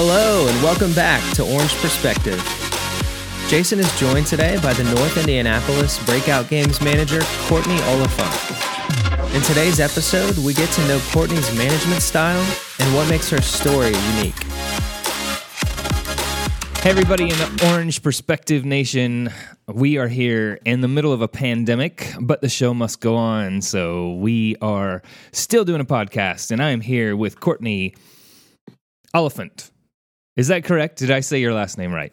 Hello, and welcome back to Orange Perspective. Jason is joined today by the North Indianapolis Breakout Games manager, Courtney Oliphant. In today's episode, we get to know Courtney's management style and what makes her story unique. Hey, everybody in the Orange Perspective Nation. We are here in the middle of a pandemic, but the show must go on. So we are still doing a podcast, and I am here with Courtney Oliphant. Is that correct? Did I say your last name right?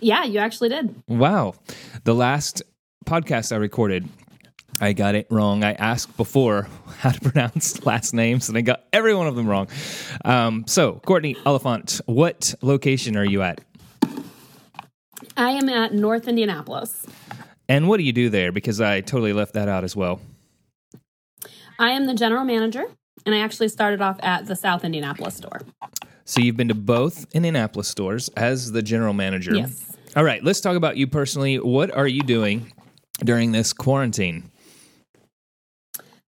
Yeah, you actually did. Wow. The last podcast I recorded, I got it wrong. I asked before how to pronounce last names, and I got every one of them wrong. Um, so, Courtney Oliphant, what location are you at? I am at North Indianapolis. And what do you do there? Because I totally left that out as well. I am the general manager, and I actually started off at the South Indianapolis store. So you've been to both Indianapolis stores as the general manager. Yes. All right, let's talk about you personally. What are you doing during this quarantine?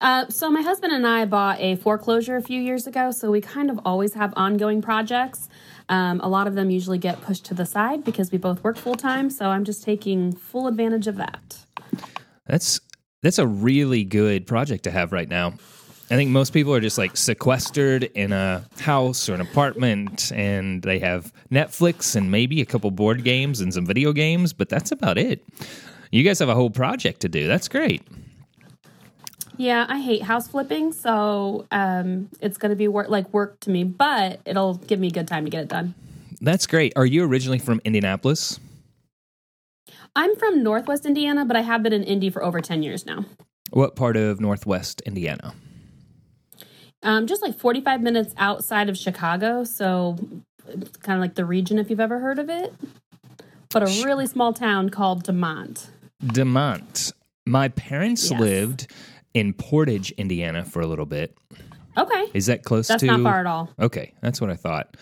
Uh, so my husband and I bought a foreclosure a few years ago, so we kind of always have ongoing projects. Um, a lot of them usually get pushed to the side because we both work full time, so I'm just taking full advantage of that. That's that's a really good project to have right now. I think most people are just like sequestered in a house or an apartment and they have Netflix and maybe a couple board games and some video games, but that's about it. You guys have a whole project to do. That's great. Yeah, I hate house flipping, so um, it's going to be work like work to me, but it'll give me a good time to get it done. That's great. Are you originally from Indianapolis? I'm from Northwest Indiana, but I have been in Indy for over 10 years now. What part of Northwest Indiana? Um, just like 45 minutes outside of Chicago. So it's kind of like the region, if you've ever heard of it. But a really small town called DeMotte. DeMotte. My parents Yes. lived in Portage, Indiana for a little bit. Okay. Is that close That's to not far at all. Okay, that's what I thought.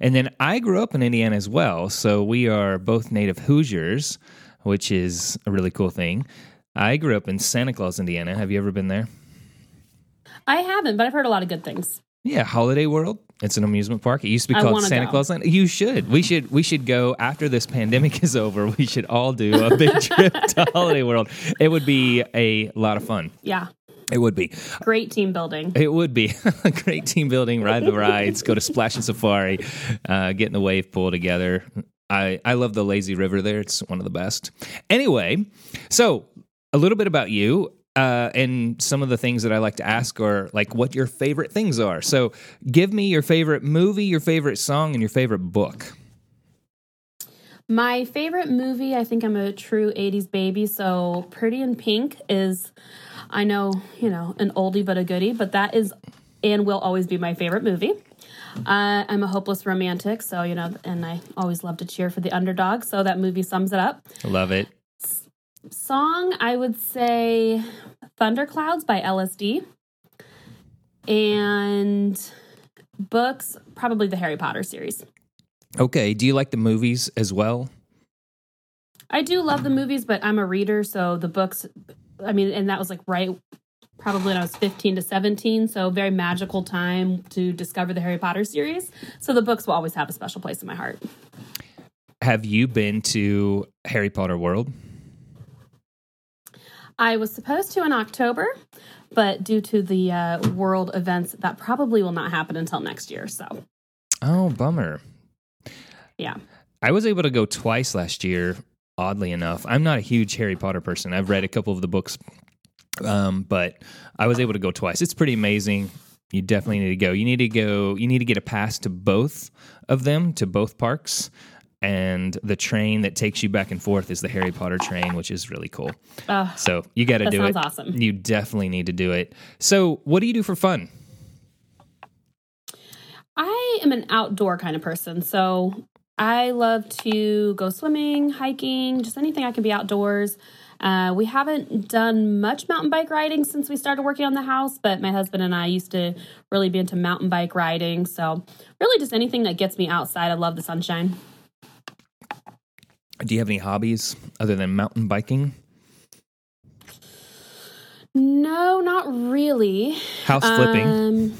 And then I grew up in Indiana as well, so we are both native Hoosiers, which is a really cool thing. I grew up in Santa Claus, Indiana. Have you ever been there? I haven't, but I've heard a lot of good things. Yeah, Holiday World. It's an amusement park. It used to be called Santa go. Claus Land. You should. We should. We should go after this pandemic is over. We should all do a big trip to Holiday World. It would be a lot of fun. Yeah. It would be. Great team building. It would be great team building, ride the rides, go to Splashin' Safari, uh, get in the wave pool together. I, I love the lazy river there. It's one of the best. Anyway, so a little bit about you. Uh, and some of the things that I like to ask are like what your favorite things are. So give me your favorite movie, your favorite song, and your favorite book. My favorite movie, I think I'm a true 80s baby. So Pretty in Pink is, I know, you know, an oldie but a goodie, but that is and will always be my favorite movie. Uh, I'm a hopeless romantic, so, you know, and I always love to cheer for the underdog. So that movie sums it up. Love it. Song, I would say Thunderclouds by LSD. And books, probably the Harry Potter series. Okay. Do you like the movies as well? I do love the movies, but I'm a reader, so the books, I mean, and that was like right probably when I was 15 to 17, so very magical time to discover the Harry Potter series. So the books will always have a special place in my heart. Have you been to Harry Potter World? I was supposed to in October, but due to the uh, world events, that probably will not happen until next year. So, Oh, bummer. yeah. I was able to go twice last year, oddly enough. I'm not a huge Harry Potter person. I've read a couple of the books, um, but I was able to go twice. It's pretty amazing. You definitely need to go. You need to go, you need to get a pass to both of them, to both parks. And the train that takes you back and forth is the Harry Potter train, which is really cool. Uh, So you got to That do sounds it. awesome. You definitely need to do it. So, what do you do for fun? I am an outdoor kind of person. So I love to go swimming, hiking, just anything I can be outdoors. Uh, we haven't done much mountain bike riding since we started working on the house, but my husband and I used to really be into mountain bike riding. So, really, just anything that gets me outside. I love the sunshine. Do you have any hobbies other than mountain biking? No, not really. House flipping. Um,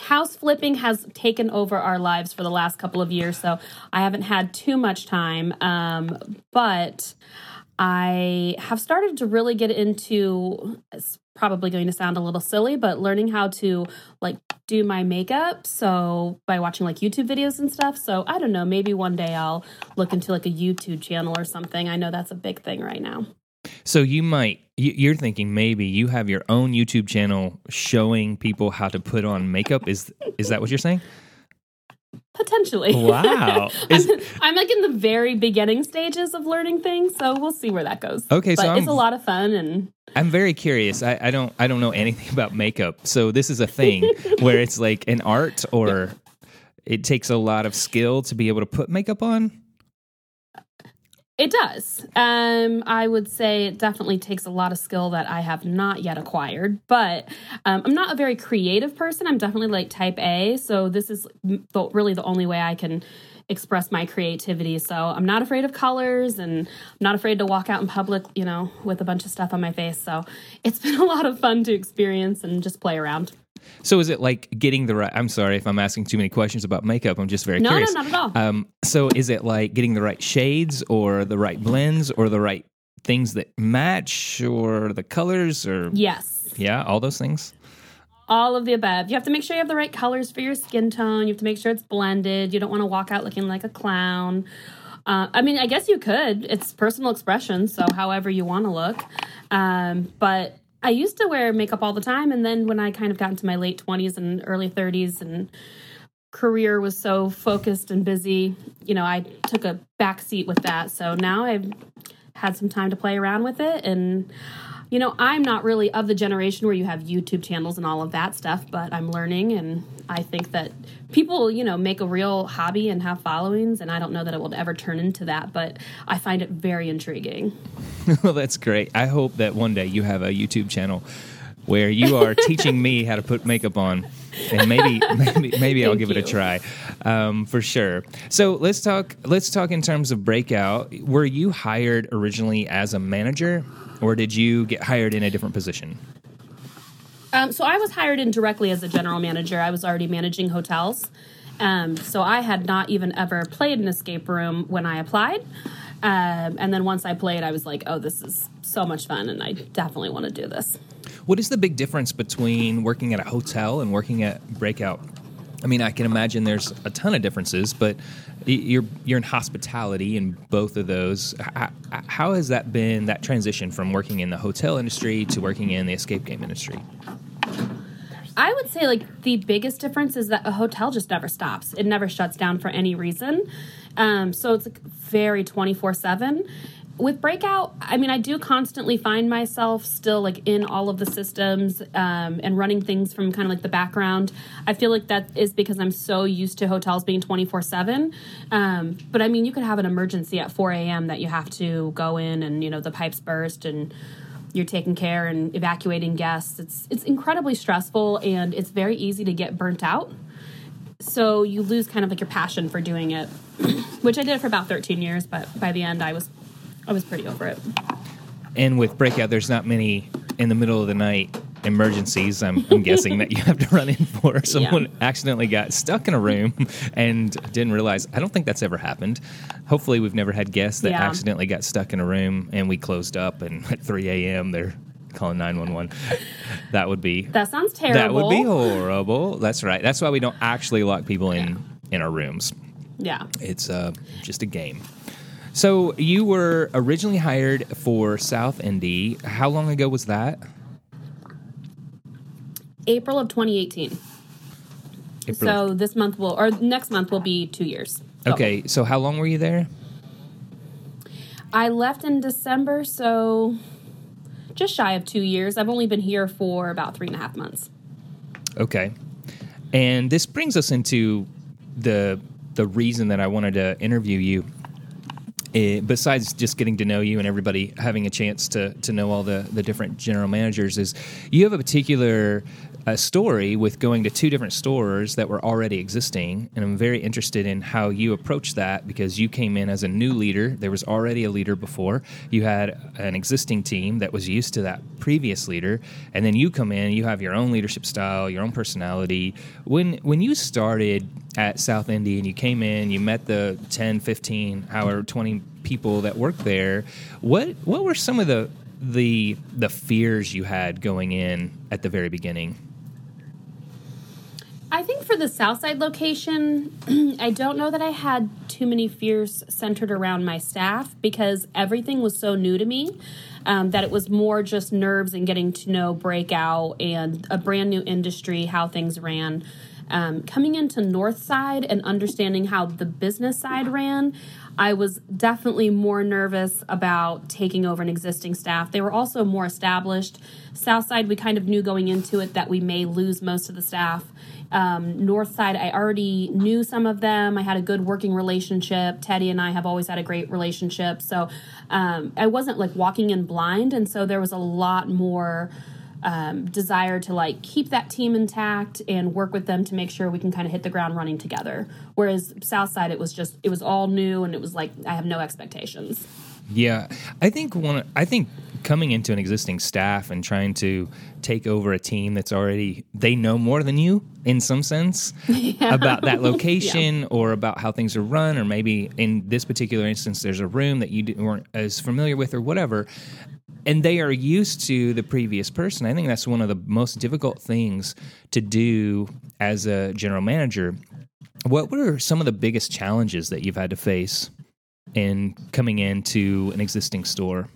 house flipping has taken over our lives for the last couple of years, so I haven't had too much time. Um, but I have started to really get into it's probably going to sound a little silly, but learning how to like do my makeup. So by watching like YouTube videos and stuff. So I don't know, maybe one day I'll look into like a YouTube channel or something. I know that's a big thing right now. So you might you- you're thinking maybe you have your own YouTube channel showing people how to put on makeup. Is is that what you're saying? Potentially. Wow. Is- I'm, I'm like in the very beginning stages of learning things, so we'll see where that goes. Okay, but so it's I'm- a lot of fun and I'm very curious. I, I don't I don't know anything about makeup. So this is a thing where it's like an art or it takes a lot of skill to be able to put makeup on. It does. Um, I would say it definitely takes a lot of skill that I have not yet acquired, but um, I'm not a very creative person. I'm definitely like type A, so this is the, really the only way I can express my creativity. So I'm not afraid of colors and I'm not afraid to walk out in public, you know, with a bunch of stuff on my face. So it's been a lot of fun to experience and just play around. So is it like getting the right? I'm sorry if I'm asking too many questions about makeup. I'm just very No, no, curious. not at all. Um, so is it like getting the right shades or the right blends or the right things that match or the colors or Yes. yeah, all those things? All of the above. You have to make sure you have the right colors for your skin tone. You have to make sure it's blended. You don't want to walk out looking like a clown. Uh, I mean, I guess you could. It's personal expression, so however you want to look. Um, but I used to wear makeup all the time, and then when I kind of got into my late twenties and early thirties, and career was so focused and busy, you know, I took a back seat with that. So now I've had some time to play around with it and you know, I'm not really of the generation where you have YouTube channels and all of that stuff, but I'm learning and I think that people, you know, make a real hobby and have followings and I don't know that it will ever turn into that, but I find it very intriguing. well, that's great. I hope that one day you have a YouTube channel where you are teaching me how to put makeup on, and maybe maybe maybe I'll give it a try, um, for sure. So let's talk. Let's talk in terms of breakout. Were you hired originally as a manager, or did you get hired in a different position? Um, so I was hired in directly as a general manager. I was already managing hotels. Um, so I had not even ever played an escape room when I applied. Um, and then once I played, I was like, oh, this is so much fun, and I definitely want to do this. What is the big difference between working at a hotel and working at Breakout? I mean, I can imagine there's a ton of differences, but you're you're in hospitality in both of those. H- h- How has that been that transition from working in the hotel industry to working in the escape game industry? I would say like the biggest difference is that a hotel just never stops. It never shuts down for any reason. Um, so it's like very 24 7. With Breakout, I mean, I do constantly find myself still like in all of the systems um, and running things from kind of like the background. I feel like that is because I'm so used to hotels being 24 7. Um, but I mean, you could have an emergency at 4 a.m. that you have to go in and, you know, the pipes burst and you're taking care and evacuating guests. It's it's incredibly stressful and it's very easy to get burnt out. So you lose kind of like your passion for doing it, which I did for about 13 years, but by the end I was I was pretty over it. And with Breakout, there's not many in the middle of the night emergencies. I'm, I'm guessing that you have to run in for. Someone accidentally got stuck in a room and didn't realize. I don't think that's ever happened. Hopefully, we've never had guests that Yeah. accidentally got stuck in a room and we closed up, and at 3 a.m. they're calling 911. That would be That sounds terrible. that would be horrible. That's right. That's why we don't actually lock people in in our rooms. Yeah. It's uh, just a game. So you were originally hired for South Indy. How long ago was that? April of 2018. April. So this month will or next month will be 2 years. Okay, so how long were you there? I left in December, so just shy of 2 years. I've only been here for about three and a half months. Okay, and this brings us into the the reason that I wanted to interview you. Eh, besides just getting to know you and everybody having a chance to to know all the the different general managers, is you have a particular uh, story with going to two different stores that were already existing, and I'm very interested in how you approach that because you came in as a new leader. There was already a leader before. You had an existing team that was used to that previous leader, and then you come in. You have your own leadership style, your own personality. When when you started at South Indy and you came in, you met the 10, 15, however 20 people that worked there. What what were some of the the the fears you had going in at the very beginning? The Southside location, I don't know that I had too many fears centered around my staff because everything was so new to me um, that it was more just nerves and getting to know Breakout and a brand new industry, how things ran. Um, coming into Northside and understanding how the business side ran, I was definitely more nervous about taking over an existing staff. They were also more established. Southside, we kind of knew going into it that we may lose most of the staff. Um, North Side, I already knew some of them. I had a good working relationship. Teddy and I have always had a great relationship. So um, I wasn't like walking in blind. And so there was a lot more um, desire to like keep that team intact and work with them to make sure we can kind of hit the ground running together. Whereas Southside, it was just, it was all new and it was like, I have no expectations. Yeah, I think one. I think coming into an existing staff and trying to take over a team that's already they know more than you in some sense yeah. about that location yeah. or about how things are run or maybe in this particular instance there's a room that you weren't as familiar with or whatever and they are used to the previous person i think that's one of the most difficult things to do as a general manager what were some of the biggest challenges that you've had to face in coming into an existing store?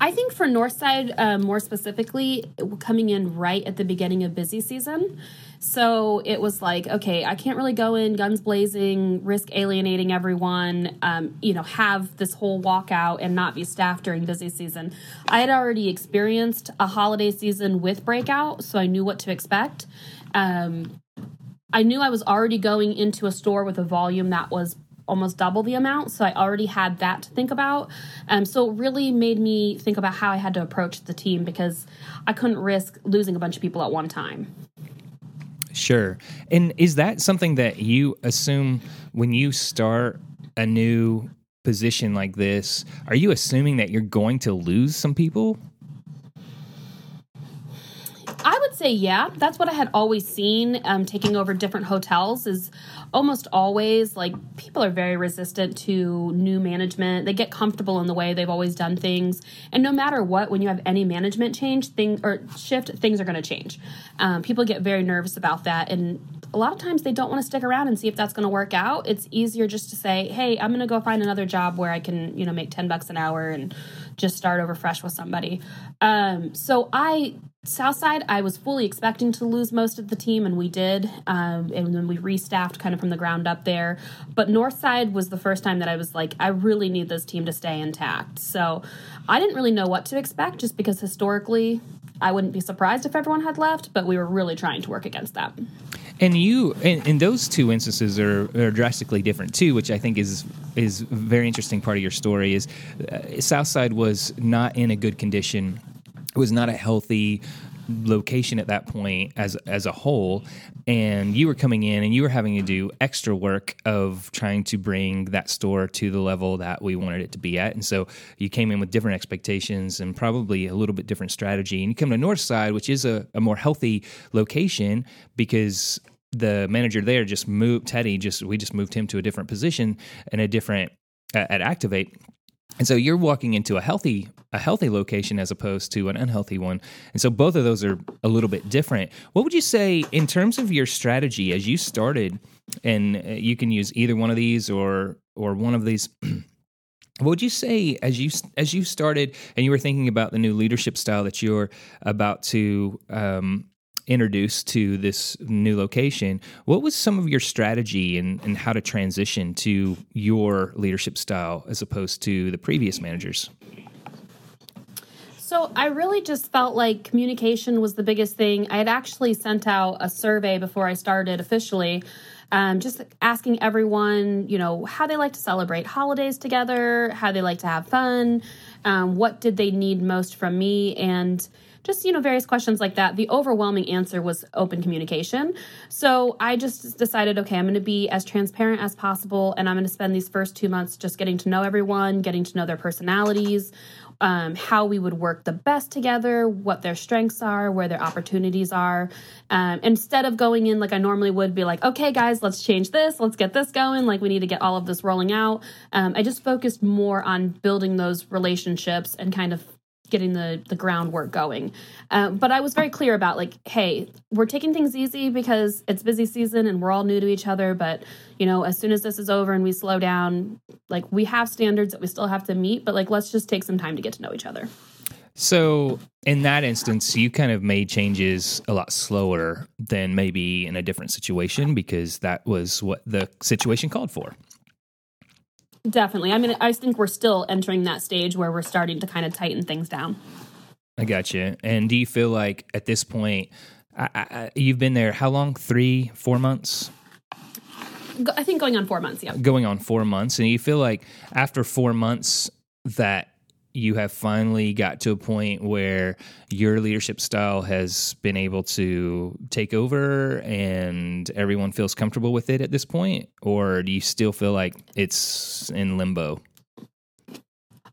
I think for Northside, uh, more specifically, coming in right at the beginning of busy season. So it was like, okay, I can't really go in guns blazing, risk alienating everyone, um, you know, have this whole walkout and not be staffed during busy season. I had already experienced a holiday season with Breakout, so I knew what to expect. Um, I knew I was already going into a store with a volume that was almost double the amount. So I already had that to think about. Um, so it really made me think about how I had to approach the team because I couldn't risk losing a bunch of people at one time. Sure. And is that something that you assume when you start a new position like this? Are you assuming that you're going to lose some people? I would say yeah. That's what I had always seen. Um, taking over different hotels is almost always like people are very resistant to new management. They get comfortable in the way they've always done things, and no matter what, when you have any management change, thing or shift, things are going to change. Um, people get very nervous about that, and a lot of times they don't want to stick around and see if that's going to work out. It's easier just to say, "Hey, I'm going to go find another job where I can, you know, make ten bucks an hour and just start over fresh with somebody." Um, so I Southside, I was fully expecting to lose most of the team, and we did. Um, and then we restaffed kind of from the ground up there. But Northside was the first time that I was like, I really need this team to stay intact. So I didn't really know what to expect just because historically I wouldn't be surprised if everyone had left, but we were really trying to work against that. And you, and, and those two instances are, are, drastically different too, which I think is is a very interesting part of your story. Is uh, Southside was not in a good condition it was not a healthy location at that point as as a whole. And you were coming in and you were having to do extra work of trying to bring that store to the level that we wanted it to be at. And so you came in with different expectations and probably a little bit different strategy. And you come to north side which is a, a more healthy location because the manager there just moved teddy just we just moved him to a different position and a different uh, at activate and so you're walking into a healthy a healthy location as opposed to an unhealthy one. And so both of those are a little bit different. What would you say in terms of your strategy as you started and uh, you can use either one of these or or one of these what would you say as you as you started and you were thinking about the new leadership style that you're about to um, introduced to this new location, what was some of your strategy and, how to transition to your leadership style as opposed to the previous managers? So I really just felt like communication was the biggest thing. I had actually sent out a survey before I started officially, um, just asking everyone, you know, how they like to celebrate holidays together, how they like to have fun, um, what did they need most from me, and just you know various questions like that the overwhelming answer was open communication so i just decided okay i'm going to be as transparent as possible and i'm going to spend these first two months just getting to know everyone getting to know their personalities um, how we would work the best together, what their strengths are, where their opportunities are. Um, instead of going in like I normally would, be like, okay, guys, let's change this, let's get this going, like we need to get all of this rolling out. Um, I just focused more on building those relationships and kind of getting the the groundwork going. Uh, but I was very clear about like, hey, we're taking things easy because it's busy season and we're all new to each other. But you know, as soon as this is over and we slow down, like we have standards that we still have to meet. But like, let's just take some time to get to know each other. So, in that instance, you kind of made changes a lot slower than maybe in a different situation because that was what the situation called for. Definitely. I mean, I think we're still entering that stage where we're starting to kind of tighten things down. I got you. And do you feel like at this point, I, I, you've been there how long? Three, four months? I think going on four months, yeah. Going on four months. And you feel like after four months that you have finally got to a point where your leadership style has been able to take over and everyone feels comfortable with it at this point? Or do you still feel like it's in limbo?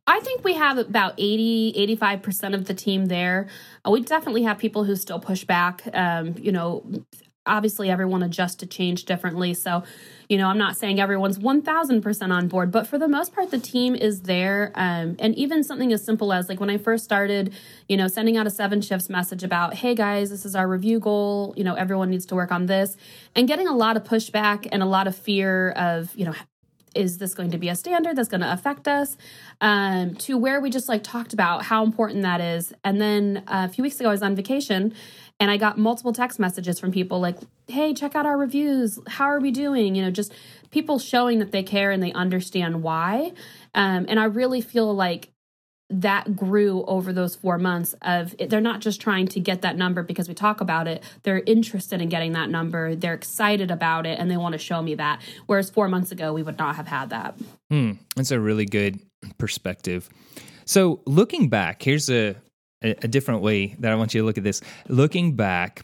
I think we have about 80, 85% of the team there. Uh, we definitely have people who still push back. Um, you know, obviously everyone adjusts to change differently. So, you know, I'm not saying everyone's 1000% on board, but for the most part, the team is there. Um, and even something as simple as like when I first started, you know, sending out a 7shifts message about, hey guys, this is our review goal. You know, everyone needs to work on this and getting a lot of pushback and a lot of fear of, you know, is this going to be a standard that's going to affect us um, to where we just like talked about how important that is and then uh, a few weeks ago i was on vacation and i got multiple text messages from people like hey check out our reviews. How are we doing? You know just people showing that they care and they understand why. Um, and i really feel like that grew over those four months of they're not just trying to get that number because we talk about it. They're interested in getting that number. They're excited about it and they want to show me that. Whereas four months ago we would not have had that. Hmm. that's a really good perspective. So looking back here's a, a different way that i want you to look at this looking back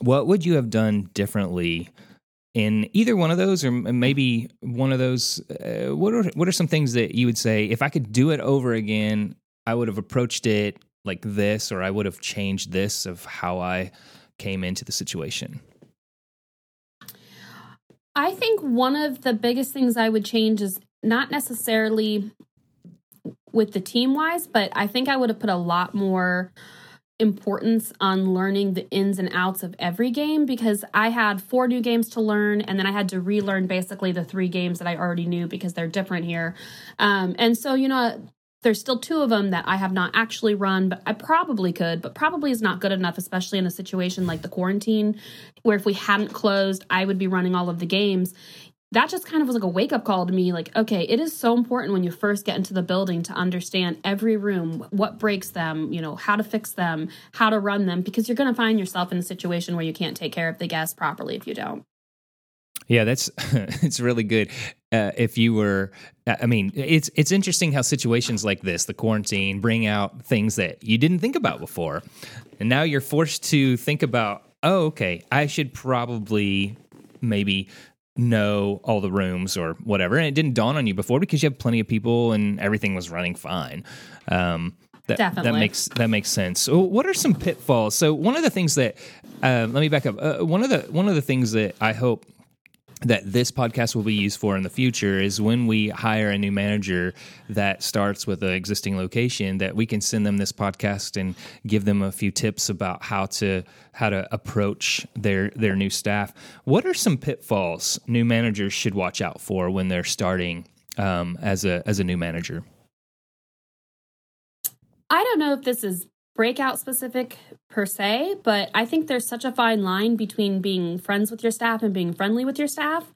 what would you have done differently in either one of those, or maybe one of those, uh, what are what are some things that you would say if I could do it over again, I would have approached it like this, or I would have changed this of how I came into the situation? I think one of the biggest things I would change is not necessarily with the team wise, but I think I would have put a lot more importance on learning the ins and outs of every game because I had four new games to learn and then I had to relearn basically the three games that I already knew because they're different here. Um, and so, you know, there's still two of them that I have not actually run, but I probably could, but probably is not good enough, especially in a situation like the quarantine, where if we hadn't closed, I would be running all of the games that just kind of was like a wake up call to me like okay it is so important when you first get into the building to understand every room what breaks them you know how to fix them how to run them because you're going to find yourself in a situation where you can't take care of the guests properly if you don't. Yeah that's it's really good. Uh, if you were i mean it's it's interesting how situations like this the quarantine bring out things that you didn't think about before. And now you're forced to think about oh okay i should probably maybe know all the rooms or whatever. And it didn't dawn on you before because you have plenty of people and everything was running fine. Um, that, Definitely. that makes that makes sense. So what are some pitfalls? So one of the things that uh, let me back up. Uh, one of the one of the things that I hope that this podcast will be used for in the future is when we hire a new manager that starts with an existing location that we can send them this podcast and give them a few tips about how to how to approach their their new staff. What are some pitfalls new managers should watch out for when they're starting um, as a as a new manager? I don't know if this is breakout specific per se, but I think there's such a fine line between being friends with your staff and being friendly with your staff.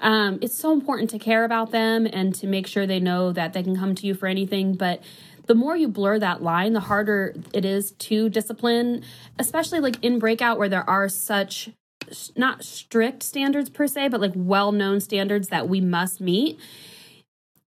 Um, it's so important to care about them and to make sure they know that they can come to you for anything. But the more you blur that line, the harder it is to discipline, especially like in breakout where there are such not strict standards per se, but like well known standards that we must meet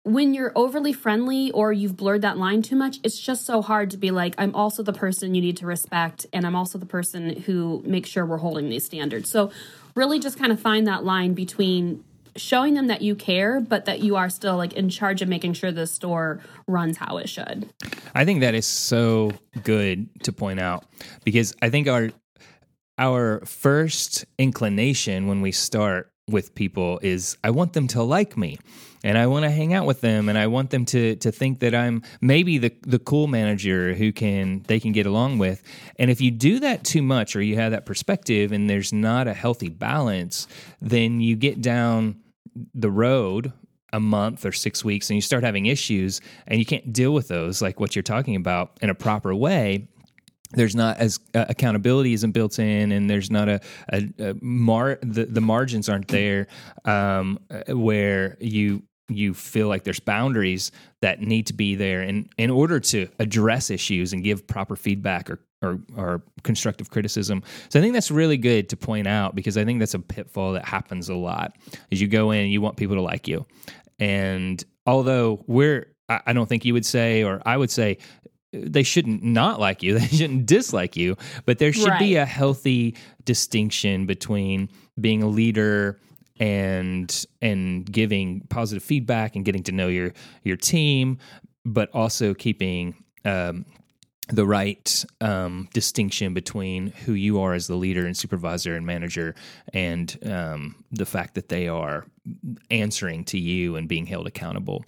when you're overly friendly or you've blurred that line too much, it's just so hard to be like, I'm also the person you need to respect, and I'm also the person who makes sure we're holding these standards. So, really just kind of find that line between showing them that you care, but that you are still like in charge of making sure the store runs how it should. I think that is so good to point out because I think our our first inclination when we start with people is I want them to like me and I want to hang out with them and I want them to to think that I'm maybe the the cool manager who can they can get along with. And if you do that too much or you have that perspective and there's not a healthy balance, then you get down the road a month or 6 weeks and you start having issues and you can't deal with those like what you're talking about in a proper way there's not as uh, accountability isn't built in and there's not a, a, a mar the, the margins aren't there um, where you you feel like there's boundaries that need to be there in in order to address issues and give proper feedback or or, or constructive criticism. So I think that's really good to point out because I think that's a pitfall that happens a lot. As you go in, you want people to like you, and although we're I don't think you would say, or I would say, they shouldn't not like you they shouldn't dislike you but there should right. be a healthy distinction between being a leader and and giving positive feedback and getting to know your your team but also keeping um, the right um, distinction between who you are as the leader and supervisor and manager and um, the fact that they are answering to you and being held accountable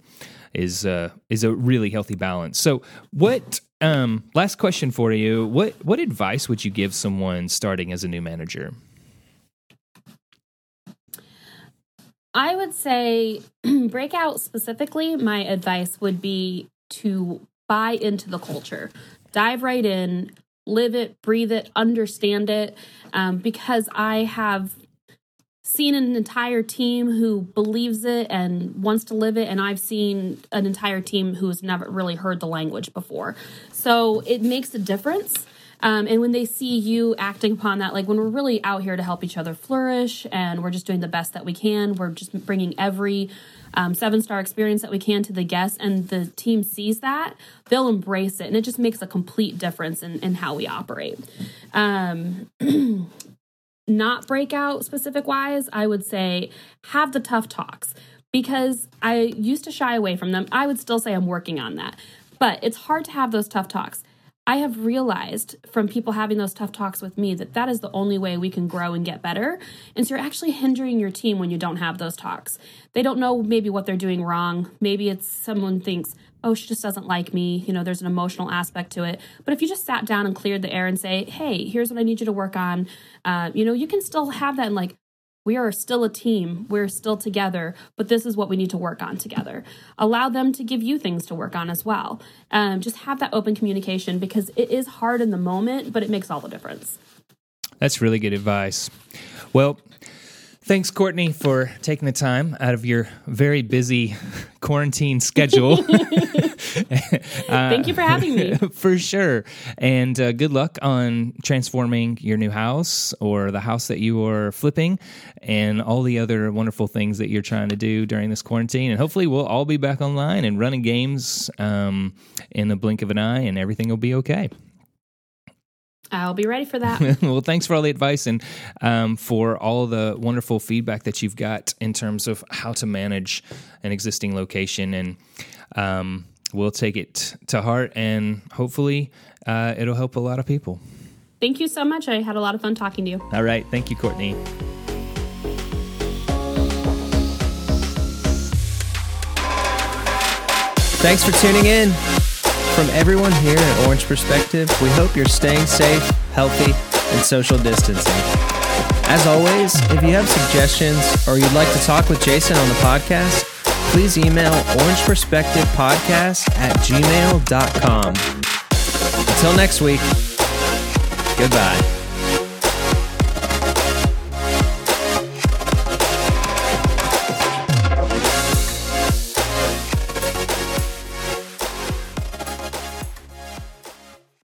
is uh, is a really healthy balance. So, what um, last question for you? What what advice would you give someone starting as a new manager? I would say breakout specifically. My advice would be to buy into the culture, dive right in, live it, breathe it, understand it. Um, because I have seen an entire team who believes it and wants to live it and i've seen an entire team who's never really heard the language before. So it makes a difference. Um, and when they see you acting upon that like when we're really out here to help each other flourish and we're just doing the best that we can we're just bringing every um, seven star experience that we can to the guests and the team sees that they'll embrace it. And it just makes a complete difference in, in how we operate. Um, not breakout specific wise, I would say have the tough talks because I used to shy away from them. I would still say I'm working on that. But it's hard to have those tough talks. I have realized from people having those tough talks with me that that is the only way we can grow and get better. And so you're actually hindering your team when you don't have those talks. They don't know maybe what they're doing wrong. Maybe it's someone thinks, oh, she just doesn't like me. You know, there's an emotional aspect to it. But if you just sat down and cleared the air and say, hey, here's what I need you to work on, uh, you know, you can still have that and like, we are still a team. We're still together, but this is what we need to work on together. Allow them to give you things to work on as well. Um, just have that open communication because it is hard in the moment, but it makes all the difference. That's really good advice. Well, Thanks, Courtney, for taking the time out of your very busy quarantine schedule. Thank you for having me. for sure. And uh, good luck on transforming your new house or the house that you are flipping and all the other wonderful things that you're trying to do during this quarantine. And hopefully, we'll all be back online and running games um, in the blink of an eye and everything will be okay. I'll be ready for that. well, thanks for all the advice and um, for all the wonderful feedback that you've got in terms of how to manage an existing location. And um, we'll take it to heart and hopefully uh, it'll help a lot of people. Thank you so much. I had a lot of fun talking to you. All right. Thank you, Courtney. Thanks for tuning in. From everyone here at Orange Perspective, we hope you're staying safe, healthy, and social distancing. As always, if you have suggestions or you'd like to talk with Jason on the podcast, please email orangeperspectivepodcast at gmail.com. Until next week, goodbye.